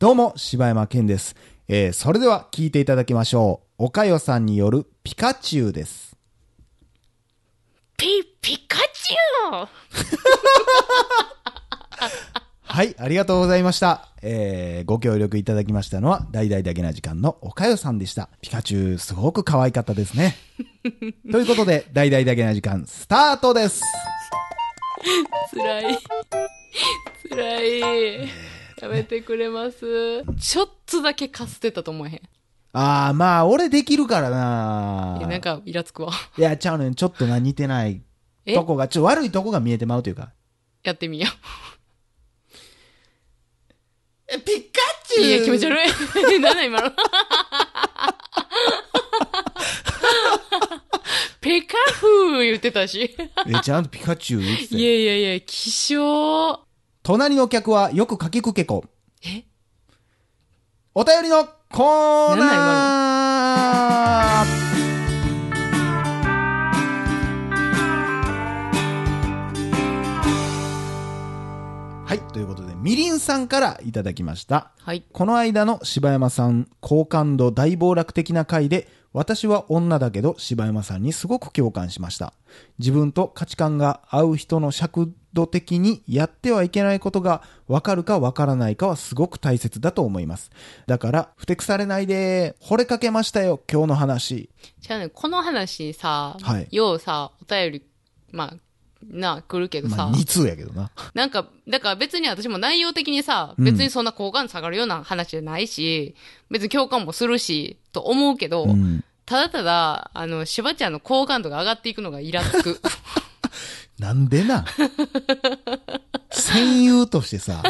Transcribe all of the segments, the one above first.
どうも、柴山健です。えー、それでは聞いていただきましょう。おかよさんによるピカチュウです。ピ、ピカチュウ？はい、ありがとうございました。えー、ご協力いただきましたのは、大々だけな時間のおかよさんでした。ピカチュウ、すごく可愛かったですね。ということで、大々だけな時間、スタートです。つらい。つらい。やめてくれます。ちょっとだけかすってたと思えへん。あー、まあ、俺できるからないやなんか、イラつくわ。いや、ちゃうねん。ちょっとな、似てないえ？とこが、ちょ、悪いとこが見えてまうというか。やってみよえ、ピカう。いや、気持ち悪い。なんだ今の。ペカフー言ってたし。え、ちゃんとピカチュウ言ってたいよやいやいや、希少。隣の客はよくかきくけこ。え？お便りのコーナーはい、ということで、みりんさんからいただきました。はい。この間の柴山さん、好感度大暴落的な回で、私は女だけど柴山さんにすごく共感しました。自分と価値観が合う人の尺度的にやってはいけないことが分かるか分からないかはすごく大切だと思います。だから、ふてくされないで、惚れかけましたよ、今日の話。じゃあね、この話さ、はいようさ、お便り、まあ、な、来るけどさ、まあ、2通やけどな。なんか、だから別に私も内容的にさ、うん別にそんな好感度下がるような話じゃないし、別に共感もするし、と思うけど、うん。ただただ、あの、しばちゃんの好感度が上がっていくのがイラつく。なんでな？戦友としてさ、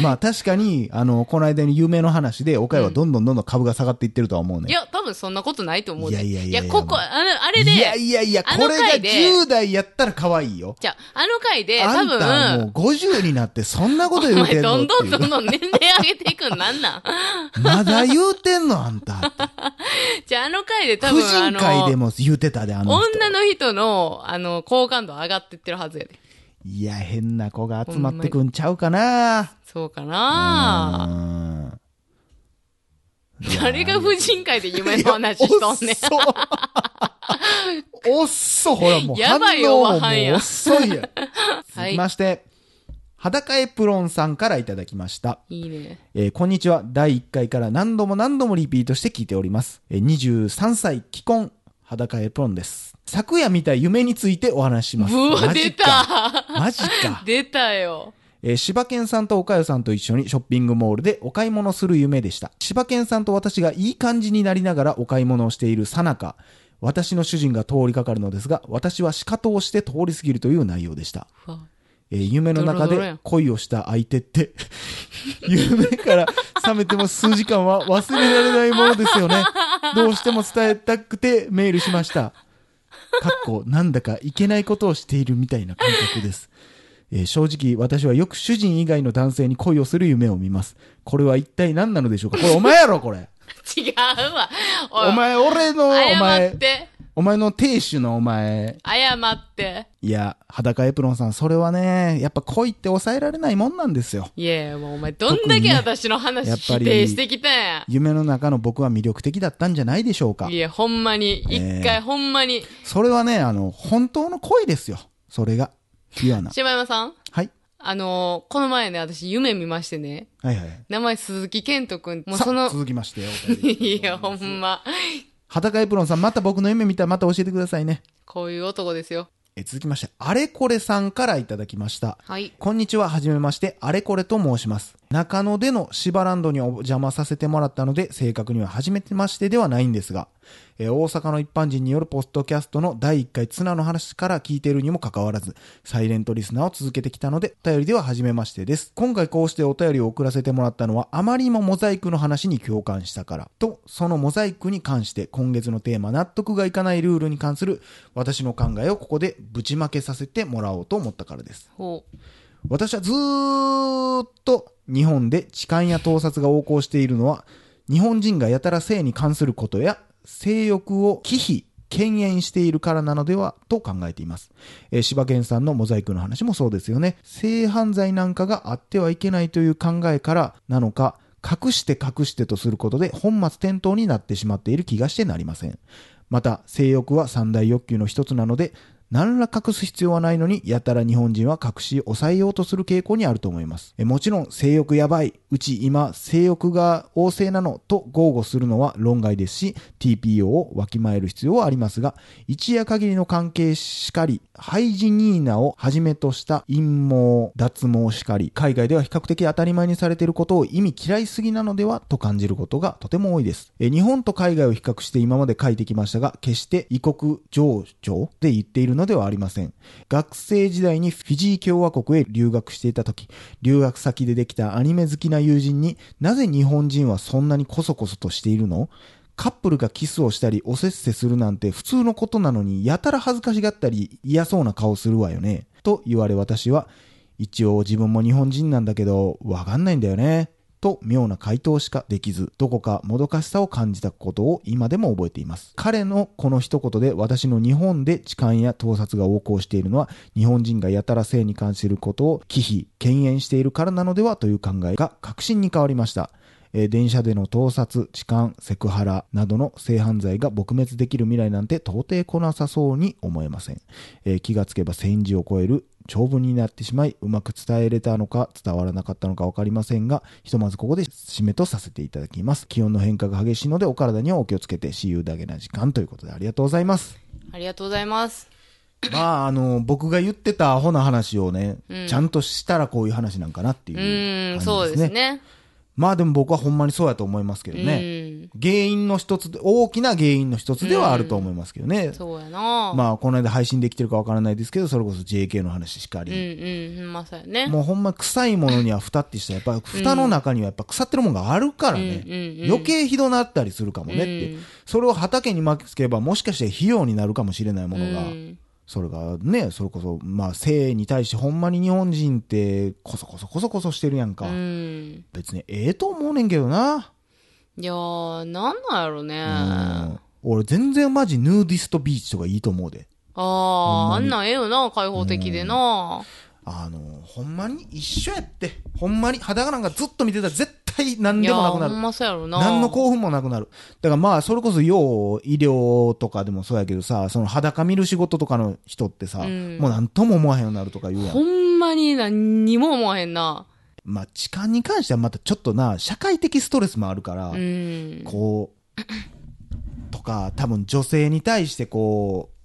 まあ確かに、あの、この間に有名の話で、岡山はどんどんどんどん株が下がっていってるとは思うね。いや、多分そんなことないと思うで。いやいやいやいやここ、あの、あれで、いやいやいや、あこれがの回で10代やったら可愛いよ。じゃあ、あの回で、あ多んたもう分、50になってそんなこと言お前うてんのどんどんっていうどんどん年齢上げていくんなんなん？まだ言うてんのあんた。じゃあ、あの回で多婦分、あ人会での、も言うてたで、あの人。女の人の、あの、好感度上がってってるはずやで。いや、変な子が集まってくんちゃうかなそうかうな。誰が婦人会で夢の話しとんねん。おっそ。おっそ、ほらもうやばい反応もおばはんや遅いや。はい続きまして、裸エプロンさんからいただきました。いいね。えーこんにちは。第1回から何度も何度もリピートして聞いております。えー23歳、既婚、裸エプロンです。昨夜見た夢についてお話しします。うわ、出か。たマジか。出た よ。えー柴犬さんと岡代さんと一緒にショッピングモールでお買い物する夢でした。柴犬さんと私がいい感じになりながらお買い物をしているさなか、私の主人が通りかかるのですが、私は仕方をして通り過ぎるという内容でした。えー夢の中で恋をした相手って、夢から覚めても数時間は忘れられないものですよね。どうしても伝えたくてメールしました。かっこ、なんだかいけないことをしているみたいな感覚です。えー正直、私はよく主人以外の男性に恋をする夢を見ます。これは一体何なのでしょうか？これお前やろ、これ。違うわ。お前、俺の、お謝っ前、て。お前の亭主のお前。謝って。いや、裸エプロンさん、それはね、やっぱ恋って抑えられないもんなんですよ。いやもうお前どんだけ私の話否やっぱり定してきたんや。夢の中の僕は魅力的だったんじゃないでしょうかい。や、ほんまに、ええ一回ほんまに。それはね、あの、本当の恋ですよ。それが。ピュアな。柴山さん？はい。あのーこの前ね、私夢見ましてね。はいはい。名前鈴木健人くん。もうさその、続きましてよ。お便り いや、ほんま。裸エプロンさん、また僕の夢見たらまた教えてくださいね。こういう男ですよ。え続きまして、あれこれさんからいただきました。はい。こんにちは、はじめまして、あれこれと申します。中野での芝ランドにお邪魔させてもらったので、正確には初めてましてではないんですが、えー大阪の一般人によるポストキャストの第1回ツナの話から聞いているにもかかわらず、サイレントリスナーを続けてきたので、お便りでは初めましてです。今回こうしてお便りを送らせてもらったのは、あまりにもモザイクの話に共感したから、と、そのモザイクに関して今月のテーマ、納得がいかないルールに関する私の考えをここでぶちまけさせてもらおうと思ったからです。ほ私はずーっと日本で痴漢や盗撮が横行しているのは、日本人がやたら性に関することや性欲を忌避敬遠しているからなのではと考えています。えー柴犬さんのモザイクの話もそうですよね。性犯罪なんかがあってはいけないという考えからなのか、隠して隠してとすることで本末転倒になってしまっている気がしてなりません。また、性欲は三大欲求の一つなので、何ら隠す必要はないのに、やたら日本人は隠し抑えようとする傾向にあると思います。えもちろん、性欲やばい、うち今、性欲が旺盛なのと豪語するのは論外ですし、TPO をわきまえる必要はありますが、一夜限りの関係しかり、ハイジニーナをはじめとした陰謀、脱毛しかり、海外では比較的当たり前にされていることを意味嫌いすぎなのではと感じることがとても多いです。え日本と海外を比較して今まで書いてきましたが、決して異国情緒で言っているのではありません。学生時代にフィジー共和国へ留学していた時、留学先でできたアニメ好きな友人になぜ日本人はそんなにコソコソとしているの？カップルがキスをしたりおせっせするなんて普通のことなのにやたら恥ずかしがったり嫌そうな顔するわよね。と言われ私は一応自分も日本人なんだけどわかんないんだよね。と妙な回答しかできず、どこかもどかしさを感じたことを今でも覚えています。彼のこの一言で私の日本で痴漢や盗撮が横行しているのは日本人がやたら性に関することを忌避、敬遠しているからなのではという考えが確信に変わりました。えー電車での盗撮、痴漢、セクハラなどの性犯罪が撲滅できる未来なんて到底来なさそうに思えません。えー気がつけば戦時を超える長文になってしまい、うまく伝えれたのか伝わらなかったのかわかりませんが、ひとまずここで締めとさせていただきます。気温の変化が激しいのでお体にはお気をつけて、私有だけな時間ということでありがとうございます。ありがとうございます。まあ、あの、僕が言ってたアホな話をね、うんちゃんとしたらこういう話なんかなっていうね。ーん、そうですね。まあでも僕はほんまにそうやと思いますけどね。原因の一つで、大きな原因の一つではあると思いますけどねうん。。そうやなまあ、この間配信できてるかわからないですけど、それこそ JK の話しかうんり。うん、まあそうやね。もうほんま臭いものには蓋ってしたら、やっぱ蓋の中にはやっぱ腐ってるものがあるからね。余計ひどなったりするかもねって。うんそれを畑に巻きつけば、もしかして費用になるかもしれないものが、うんそれがね、それこそ、まあ、性に対してほんまに日本人って、こそこそこそこそしてるやんか。うん。別にええと思うねんけどな。いやー、なんなんやろね。う。俺全然マジヌーディストビーチとかいいと思うで。あー、あんなんええよな、開放的でな。あの、ほんまに一緒やって。ほんまに裸なんかずっと見てたら絶対何でもなくなるほん。まそうやろな。何の興奮もなくなる。だからまあ、それこそ要医療とかでもそうやけどさ、その裸見る仕事とかの人ってさ、うんもう何とも思わへんようになるとか言うやほん。んまに何にも思わへんな。まあ、痴漢に関してはまたちょっとな、社会的ストレスもあるから、うん。こう、とか、多分女性に対してこう、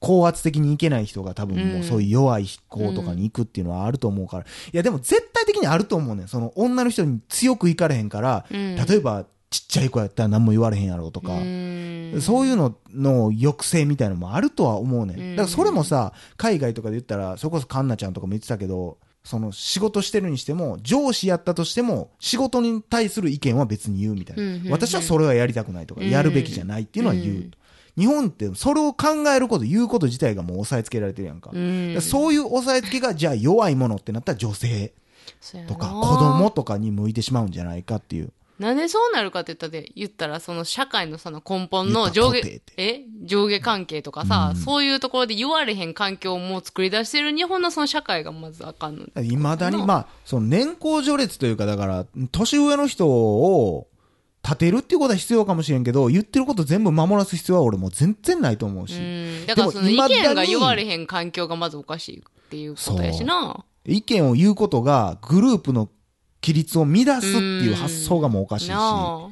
高圧的にいけない人が多分もうそういう弱い子とかに行くっていうのはあると思うから。いやでも絶対的にあると思うねん。その女の人に強くいかれへんから、うん例えばちっちゃい子やったら何も言われへんやろうとか、うんそういうのの抑制みたいなのもあるとは思うねん。うんだからそれもさ、海外とかで言ったら、それこそカンナちゃんとかも言ってたけど、その仕事してるにしても、上司やったとしても、仕事に対する意見は別に言うみたいな。私はそれはやりたくないとか、うんやるべきじゃないっていうのは言う。うん日本ってそれを考えること、言うこと自体がもう押さえつけられてるやんか。うんそういう押さえつけが、じゃあ弱いものってなったら女性とか子供とかに向いてしまうんじゃないかっていう。なんでそうなるかって言ったら、言ったら、その社会のその根本の上下え上下関係とかさ、うんそういうところで言われへん環境をもう作り出してる日本のその社会がまずあかんの。いまだに、なまあ、その年功序列というか、だから、年上の人を立てるっていうことは必要かもしれんけど、言ってること全部守らす必要は俺もう全然ないと思うし、うん。だからその意見が言われへん環境がまずおかしいっていうことやしな。意見を言うことがグループの規律を乱すっていう発想がもうおかしいし、な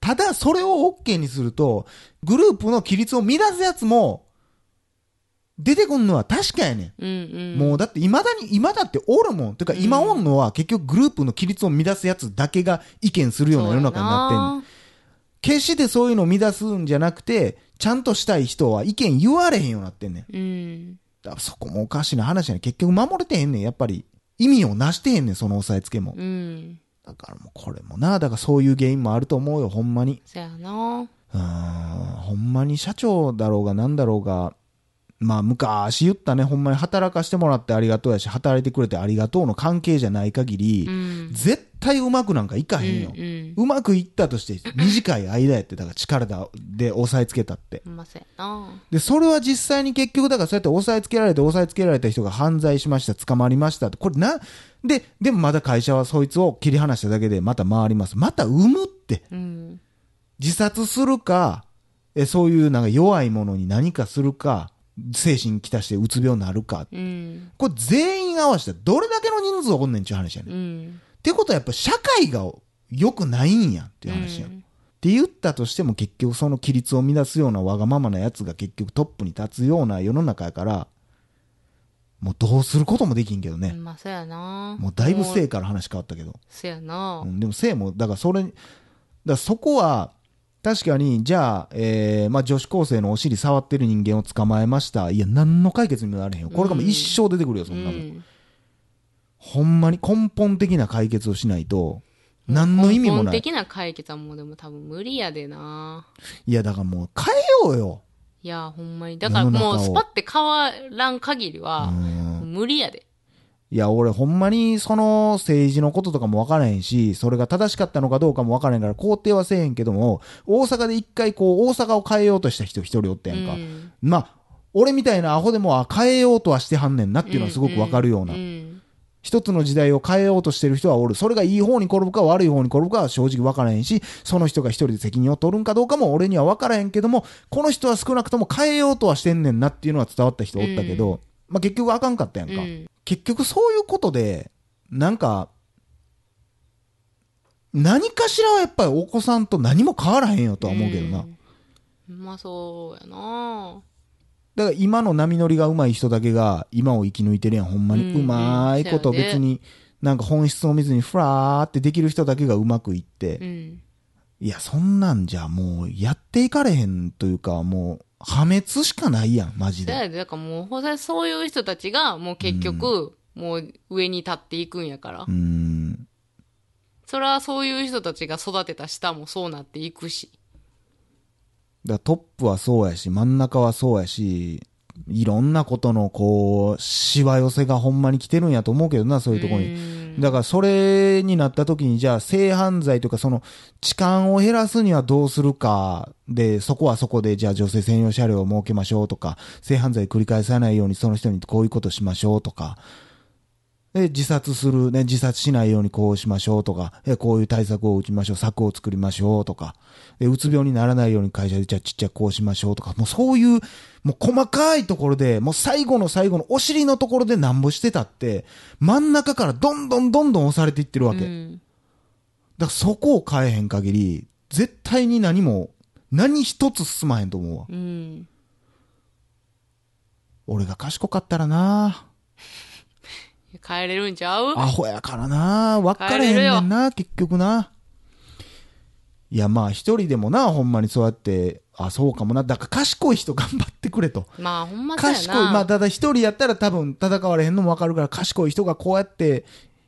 ただそれを OK にすると、グループの規律を乱すやつも、出てくんのは確かやねん。あ。うんうん。もうだって未だに、今だっておるもん。てか今おんのは結局グループの規律を乱すやつだけが意見するような世の中になってんの。決してそういうのを乱すんじゃなくて、ちゃんとしたい人は意見言われへんようになってんねん。うん。だからそこもおかしな話やねん。結局守れてへんねん。やっぱり意味をなしてへんねん、その押さえつけも。うん。だからもうこれもな、だからそういう原因もあると思うよ、ほんまに。そやな。うーん、ほんまに社長だろうがなんだろうが、まあ昔言ったね、ほんまに働かしてもらってありがとうやし、働いてくれてありがとうの関係じゃない限り、うん。絶対うまくなんかいかへんよ。うんうんうまくいったとして、短い間やって、だから力で押さえつけたって。で、それは実際に結局、だからそうやって押さえつけられて、押さえつけられた人が犯罪しました、捕まりましたって、これな、で、でもまだ会社はそいつを切り離しただけでまた回ります。また産むって。うん。自殺するか、えそういうなんか弱いものに何かするか、精神きたしてうつ病になるか。うん。これ全員合わせたらどれだけの人数おんねんっていう話やねん。うっん。てことはやっぱ社会が良くないんやっていう話やん。って言ったとしても結局その規律を乱すようなわがままなやつが結局トップに立つような世の中やから、もうどうすることもできんけどね。まそうやな。もうだいぶも性から話変わったけど。そうやなう。ん、でも性も、だからそれ、だからそこは、確かに、じゃあ、えー、まあ女子高生のお尻触ってる人間を捕まえました。いや、何の解決にもなれへんよ。これがもう一生出てくるよ、そんなもん。うんほんまに根本的な解決をしないと、何の意味も根本ない。的な解決はもうでも多分無理やでな。いや、だからもう変えようよ。いや、ほんまに。だからもうスパって変わらん限りうは、ん。無理やで。いや、俺ほんまにその政治のこととかも分からへんし、それが正しかったのかどうかも分からへんから肯定はせえへんけども、大阪で一回こう、大阪を変えようとした人一人おったやんか。うんまあ、俺みたいなアホでも、あ、変えようとはしてはんねんなっていうのはすごく分かるような。ん一つの時代を変えようとしてる人はおる。それがいい方に転ぶか悪い方に転ぶかは正直分からへんし、その人が一人で責任を取るんかどうかも俺には分からへんけども、この人は少なくとも変えようとはしてんねんなっていうのは伝わった人おったけど、まあ結局あかんかったやんか。うん結局そういうことで、なんか、何かしらはやっぱりお子さんと何も変わらへんよとは思うけどな。うんまあそうやな。だから今の波乗りが上手い人だけが今を生き抜いてるやん、ほんまに。うまいこと別に、なんか本質を見ずにフラーってできる人だけがうまくいってう。ん。いや、そんなんじゃもうやっていかれへんというか、もう破滅しかないやん、マジで。だだからもう、ほんとにそういう人たちが、もう結局、もう上に立っていくんやからう。ん。それはそういう人たちが育てた下もそうなっていくし。だからトップはそうやし、真ん中はそうやし、いろんなことのこう、しわ寄せがほんまに来てるんやと思うけどな、そういうところに。にだからそれになった時に、じゃあ性犯罪というかその痴漢を減らすにはどうするかで、そこはそこでじゃあ女性専用車両を設けましょうとか、性犯罪繰り返さないようにその人にこういうことしましょうとか、で、自殺する、ね、自殺しないようにこうしましょうとか、えこういう対策を打ちましょう、策を作りましょうとか、で、うつ病にならないように会社でじゃあちっちゃくこうしましょうとか、もうそういう、もう細かいところで、もう最後の最後のお尻のところでなんぼしてたって、真ん中からどんどんどんどん押されていってるわけ。だかうん。らそこを変えへん限り、絶対に何も、何一つ進まへんと思うわ。うん。俺が賢かったらな帰れるんちゃう？アホやからな分かれへんねんな、結局な。いや、まあ一人でもな、ほんまにそうやって、あ、そうかもな。だから賢い人頑張ってくれと。まあ、ほんま。賢い。まあ、ただ一人やったら多分戦われへんのもわかるから、賢い人がこうやって、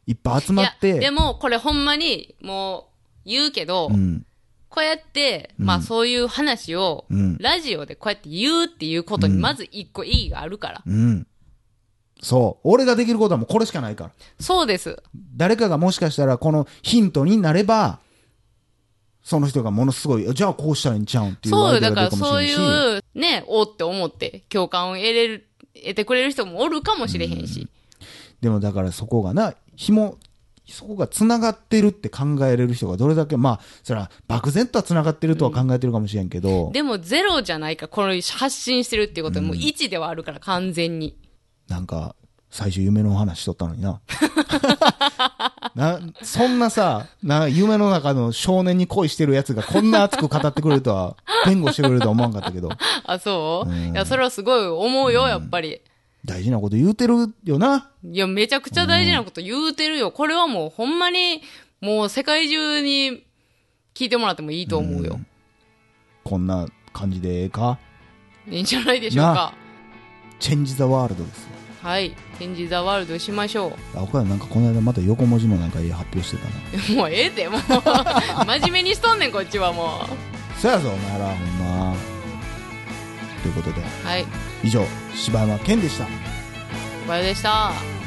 いっぱい集まっいや、て。でも、これほんまに、もう、言うけど、うん。こうやって、まあそういう話を、うんラジオでこうやって言うっていうことに、まず一個意義があるから。うん。そう。俺ができることはもうこれしかないから。そうです。誰かがもしかしたらこのヒントになれば、その人がものすごい、じゃあこうしたらいいんちゃうんっていうそうだからそう。いう、ね、おって思って、共感を得れる、得てくれる人もおるかもしれへんし。でもだからそこがな、紐、そこが繋がってるって考えれる人がどれだけ、まあ、それは漠然とは繋がってるとは考えてるかもしれんけど、でもゼロじゃないか、この発信してるっていうことはもう1ではあるから、完全に。なんか、最初夢の話しとったのにな。な、そんなさ、な、夢の中の少年に恋してるやつがこんな熱く語ってくれるとは、弁護してくれるとは思わんかったけど、あ、そう？うんいや、それはすごい思うよ、やっぱり。大事なこと言うてるよな。いや、めちゃくちゃ大事なこと言うてるよ。これはもうほんまに、もう世界中に聞いてもらってもいいと思うよ。こんな感じでええか？いいんじゃないでしょうか。チェンジ・ザ・ワールドですよ。はい。チェンジ・ザ・ワールドしましょあ、岡田なんかこの間また横文字のなんか発表してたな。う。もうええて、もう。真面目にしとんねん、こっちはもそやぞ、お前ら、ほんま。ということで、う。はい。以上、柴山健でした。小林でした。